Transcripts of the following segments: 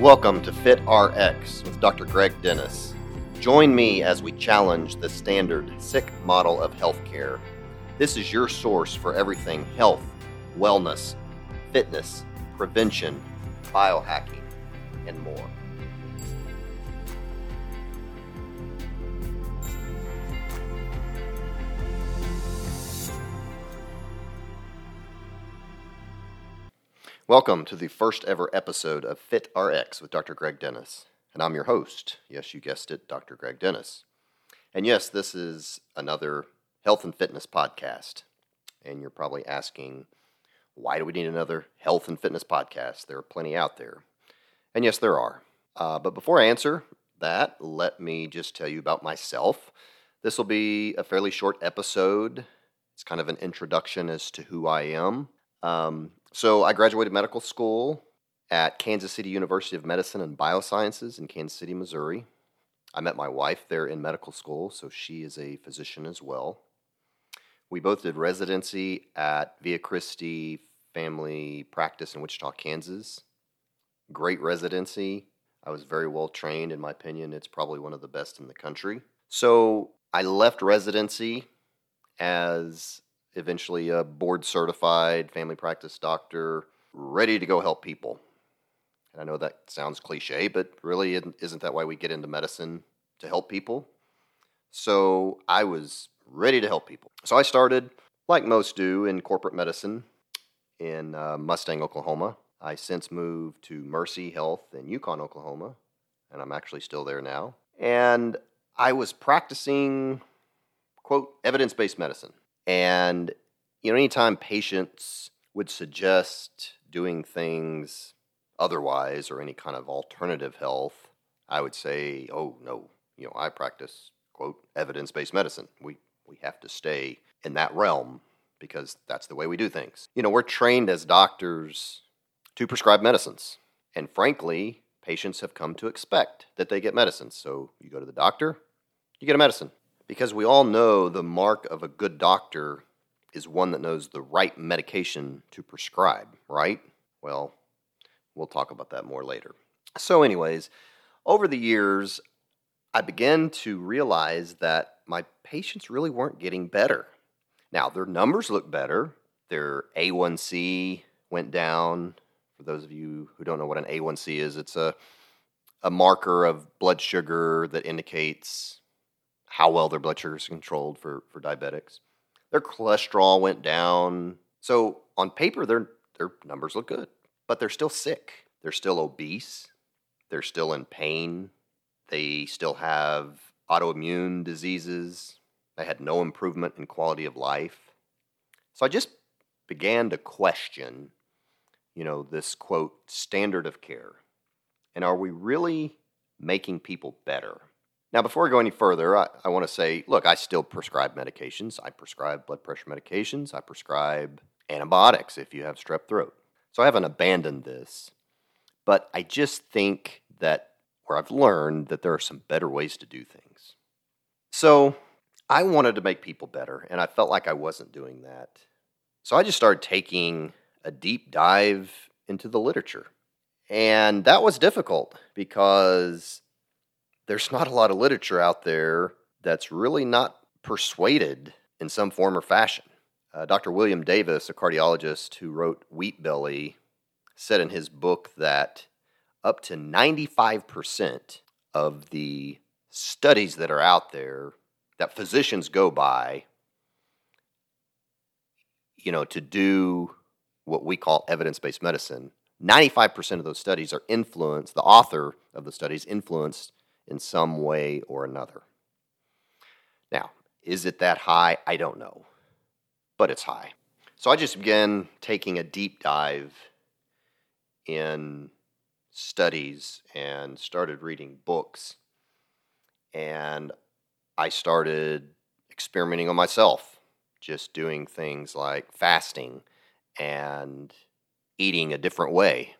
Welcome to Fit RX with Dr. Greg Dennis. Join me as we challenge the standard sick model of healthcare. This is your source for everything health, wellness, fitness, prevention, biohacking, and more. Welcome to the first ever episode of Fit RX with Dr. Greg Dennis. And I'm your host. Yes, you guessed it, Dr. Greg Dennis. And yes, this is another health and fitness podcast. And you're probably asking, why do we need another health and fitness podcast? There are plenty out there. And yes, there are. Uh, but before I answer that, let me just tell you about myself. This will be a fairly short episode. It's kind of an introduction as to who I am. Um, so I graduated medical school at Kansas City University of Medicine and Biosciences in Kansas City, Missouri. I met my wife there in medical school, so she is a physician as well. We both did residency at Via Christi Family Practice in Wichita, Kansas. Great residency. I was very well trained. In my opinion, it's probably one of the best in the country. So I left residency as eventually a board certified family practice doctor, ready to go help people. And I know that sounds cliche, but really isn't that why we get into medicine to help people? So I was ready to help people. So I started, like most do, in corporate medicine in uh, Mustang, Oklahoma. I since moved to Mercy Health in Yukon, Oklahoma, and I'm actually still there now. And I was practicing, quote, evidence based medicine. And, you know, anytime patients would suggest doing things otherwise or any kind of alternative health, I would say, oh, no, you know, I practice, quote, evidence based medicine. We, we have to stay in that realm because that's the way we do things. You know, we're trained as doctors to prescribe medicines. And frankly, patients have come to expect that they get medicines. So you go to the doctor, you get a medicine because we all know the mark of a good doctor is one that knows the right medication to prescribe, right? Well, we'll talk about that more later. So, anyways, over the years, I began to realize that my patients really weren't getting better. Now, their numbers look better, their A1C went down. For those of you who don't know what an A1C is, it's a, a marker of blood sugar that indicates how well their blood sugar is controlled for, for diabetics. Their cholesterol went down. So on paper, their, their numbers look good, but they're still sick. They're still obese. They're still in pain. They still have autoimmune diseases. They had no improvement in quality of life. So I just began to question, you know, this quote, standard of care. And are we really making people better? Now, before I go any further, I, I want to say look, I still prescribe medications. I prescribe blood pressure medications. I prescribe antibiotics if you have strep throat. So I haven't abandoned this. But I just think that, or I've learned that there are some better ways to do things. So I wanted to make people better, and I felt like I wasn't doing that. So I just started taking a deep dive into the literature. And that was difficult because there's not a lot of literature out there that's really not persuaded in some form or fashion. Uh, Dr. William Davis, a cardiologist who wrote Wheat Belly, said in his book that up to 95% of the studies that are out there that physicians go by, you know, to do what we call evidence based medicine, 95% of those studies are influenced, the author of the studies influenced in some way or another. Now, is it that high? I don't know, but it's high. So I just began taking a deep dive in studies and started reading books. And I started experimenting on myself, just doing things like fasting and eating a different way,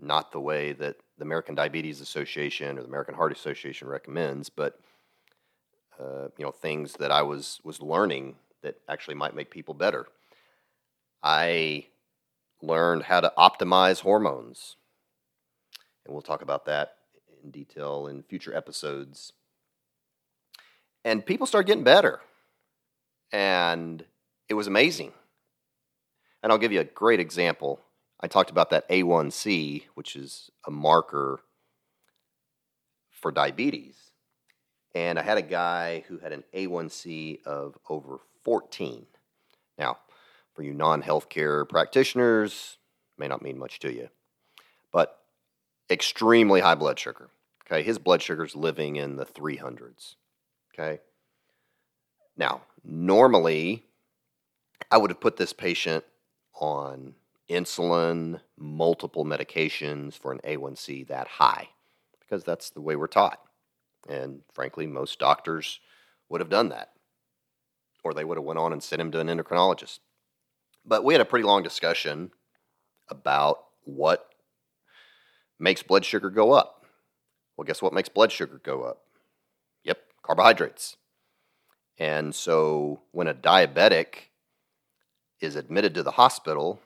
not the way that the American Diabetes Association or the American Heart Association recommends, but uh, you know things that I was was learning that actually might make people better. I learned how to optimize hormones, And we'll talk about that in detail in future episodes. And people started getting better. And it was amazing. And I'll give you a great example. I talked about that A1C, which is a marker for diabetes. And I had a guy who had an A1C of over 14. Now, for you non healthcare practitioners, may not mean much to you, but extremely high blood sugar. Okay, his blood sugar's living in the 300s. Okay. Now, normally, I would have put this patient on insulin, multiple medications for an A1C that high, because that's the way we're taught. And frankly, most doctors would have done that. Or they would have went on and sent him to an endocrinologist. But we had a pretty long discussion about what makes blood sugar go up. Well, guess what makes blood sugar go up? Yep, carbohydrates. And so when a diabetic is admitted to the hospital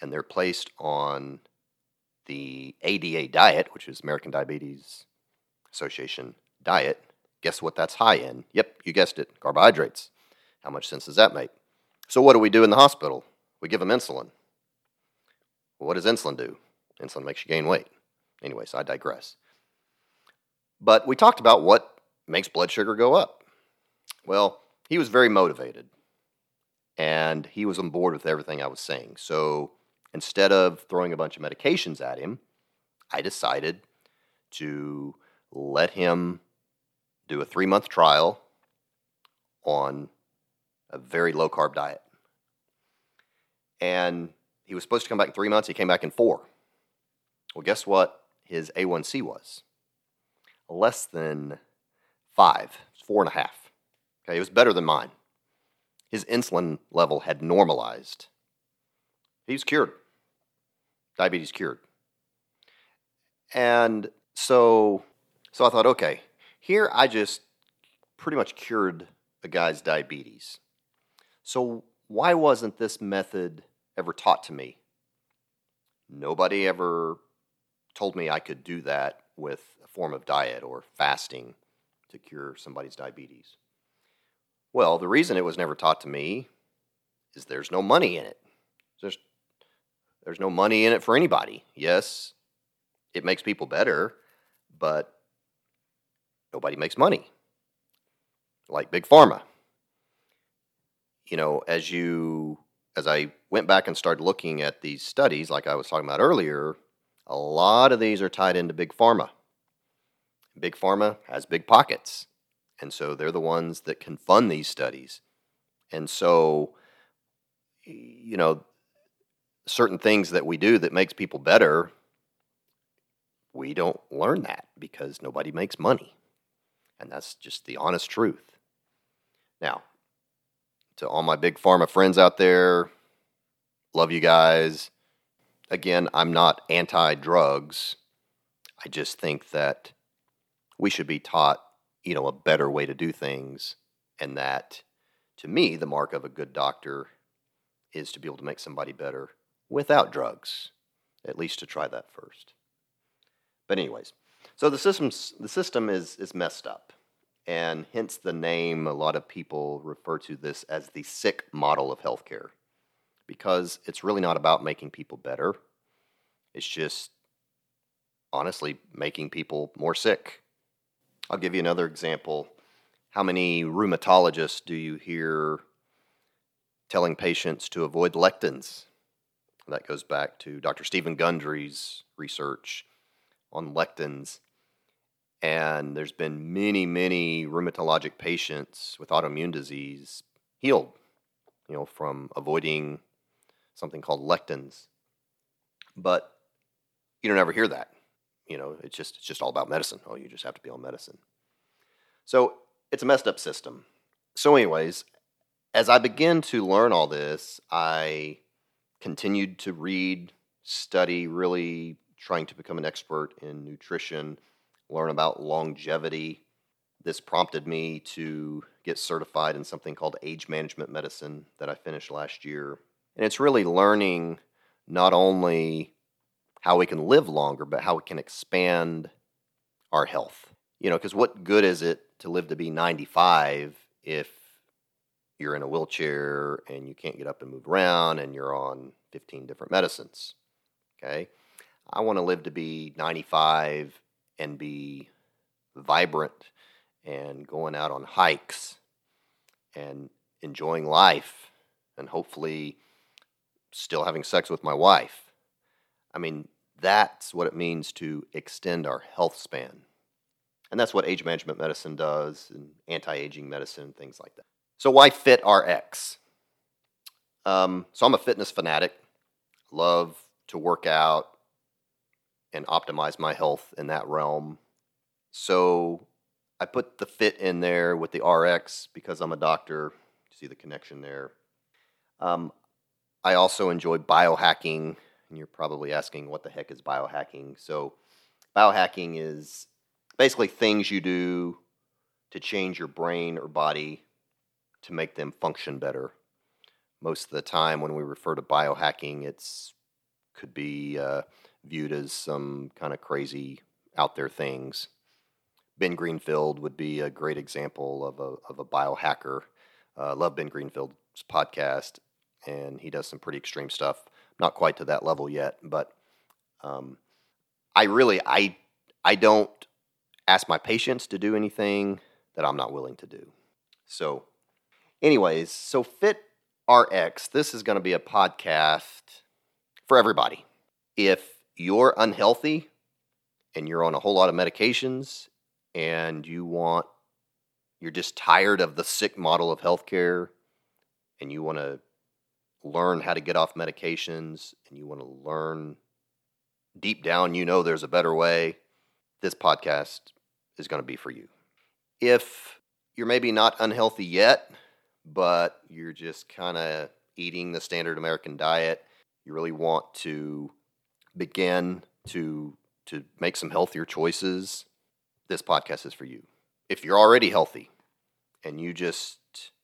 and they're placed on the ADA diet, which is American Diabetes Association diet, guess what that's high in? Yep, you guessed it, carbohydrates. How much sense does that make? So, what do we do in the hospital? We give them insulin. Well, what does insulin do? Insulin makes you gain weight. Anyways, I digress. But we talked about what makes blood sugar go up. Well, he was very motivated and he was on board with everything I was saying. So instead of throwing a bunch of medications at him, I decided to let him do a three month trial on a very low carb diet. And he was supposed to come back in three months. He came back in four. Well, guess what his A1C was? Less than five, four and a half. Okay, it was better than mine. His insulin level had normalized. He's cured. Diabetes cured. And so so I thought, okay, here I just pretty much cured a guy's diabetes. So why wasn't this method ever taught to me? Nobody ever told me I could do that with a form of diet or fasting to cure somebody's diabetes. Well, the reason it was never taught to me is there's no money in it. There's no money in it for anybody. Yes, it makes people better, but nobody makes money. Like big pharma. You know, as you as I went back and started looking at these studies like I was talking about earlier, a lot of these are tied into big pharma. Big pharma has big pockets. And so they're the ones that can fund these studies. And so, you know, certain things that we do that makes people better, we don't learn that because nobody makes money. And that's just the honest truth. Now, to all my big pharma friends out there, love you guys. Again, I'm not anti drugs. I just think that we should be taught you know, a better way to do things. And that, to me, the mark of a good doctor is to be able to make somebody better without drugs, at least to try that first. But, anyways, so the, system's, the system is, is messed up. And hence the name, a lot of people refer to this as the sick model of healthcare because it's really not about making people better. It's just honestly making people more sick I'll give you another example. How many rheumatologists do you hear telling patients to avoid lectins? That goes back to Dr. Stephen Gundry's research on lectins. And there's been many, many rheumatologic patients with autoimmune disease healed, you know, from avoiding something called lectins. But you don't ever hear that you know, it's just it's just all about medicine. Oh, you just have to be on medicine. So it's a messed up system. So, anyways, as I begin to learn all this, I continued to read, study, really trying to become an expert in nutrition, learn about longevity. This prompted me to get certified in something called age management medicine that I finished last year. And it's really learning not only how we can live longer, but how we can expand our health. You know, because what good is it to live to be 95 if you're in a wheelchair and you can't get up and move around and you're on 15 different medicines? Okay. I want to live to be 95 and be vibrant and going out on hikes and enjoying life and hopefully still having sex with my wife. I mean, that's what it means to extend our health span. And that's what age management medicine does and anti aging medicine and things like that. So, why Fit RX? Um, so, I'm a fitness fanatic, love to work out and optimize my health in that realm. So, I put the fit in there with the RX because I'm a doctor. See the connection there. Um, I also enjoy biohacking, and you're probably asking what the heck is biohacking. So, biohacking is basically things you do to change your brain or body to make them function better. Most of the time, when we refer to biohacking, it's could be uh, viewed as some kind of crazy out there things. Ben Greenfield would be a great example of a of a biohacker. Uh, love Ben Greenfield's podcast, and he does some pretty extreme stuff. Not quite to that level yet, but um, I really I I don't ask my patients to do anything that I'm not willing to do. So, anyways, so Fit RX, this is going to be a podcast for everybody. If you're unhealthy and you're on a whole lot of medications and you want, you're just tired of the sick model of healthcare and you want to learn how to get off medications and you want to learn deep down, you know there's a better way, this podcast is going to be for you. If you're maybe not unhealthy yet, but you're just kind of eating the standard American diet, you really want to begin to to make some healthier choices, this podcast is for you. If you're already healthy and you just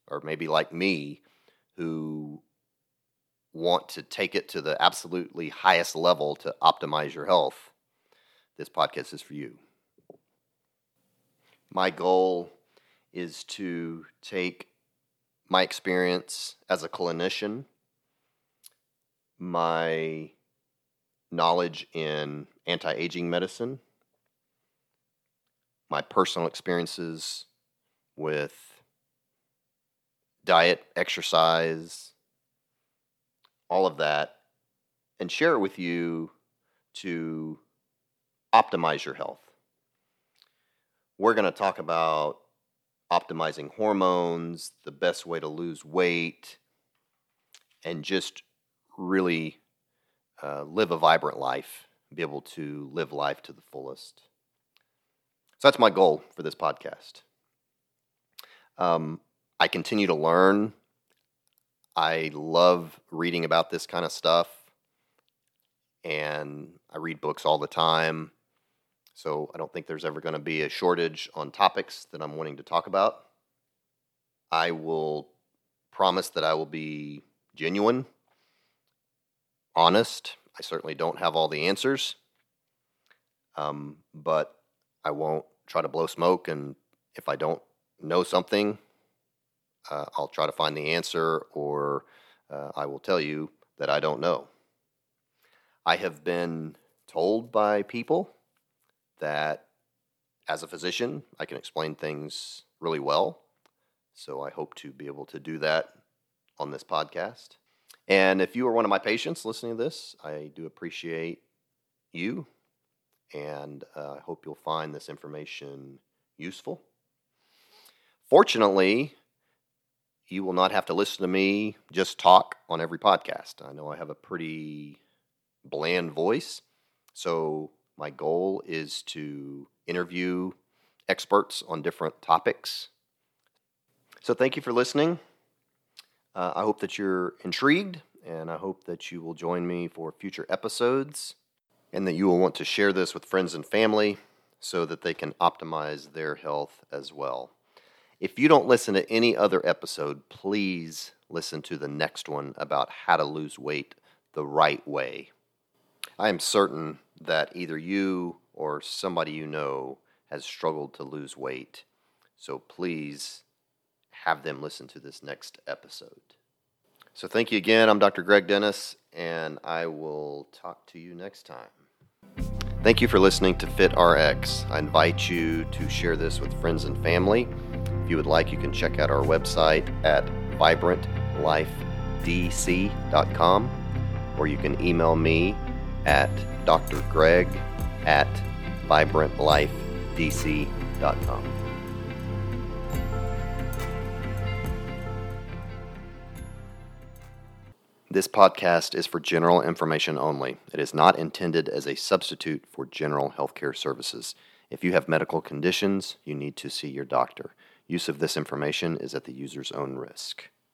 or maybe like me who want to take it to the absolutely highest level to optimize your health, this podcast is for you. My goal is to take my experience as a clinician, my knowledge in anti aging medicine, my personal experiences with diet, exercise, all of that, and share it with you to optimize your health. We're going to talk about optimizing hormones, the best way to lose weight, and just really uh, live a vibrant life, be able to live life to the fullest. So that's my goal for this podcast. Um, I continue to learn. I love reading about this kind of stuff, and I read books all the time. So I don't think there's ever going to be a shortage on topics that I'm wanting to talk about. I will promise that I will be genuine, honest. I certainly don't have all the answers, um, but I won't try to blow smoke. And if I don't know something, uh, I'll try to find the answer, or uh, I will tell you that I don't know. I have been told by people that as a physician, I can explain things really well. So I hope to be able to do that on this podcast. And if you are one of my patients listening to this, I do appreciate you. And uh, I hope you'll find this information useful. Fortunately, you will not have to listen to me just talk on every podcast. I know I have a pretty bland voice. So my goal is to interview experts on different topics. So, thank you for listening. Uh, I hope that you're intrigued, and I hope that you will join me for future episodes, and that you will want to share this with friends and family so that they can optimize their health as well. If you don't listen to any other episode, please listen to the next one about how to lose weight the right way. I am certain that either you or somebody you know has struggled to lose weight. So please have them listen to this next episode. So thank you again. I'm Dr. Greg Dennis, and I will talk to you next time. Thank you for listening to Fit RX. I invite you to share this with friends and family. If you would like, you can check out our website at vibrantlifedc.com or you can email me at drgreg at vibrantlifedc.com. This podcast is for general information only. It is not intended as a substitute for general healthcare services. If you have medical conditions, you need to see your doctor. Use of this information is at the user's own risk.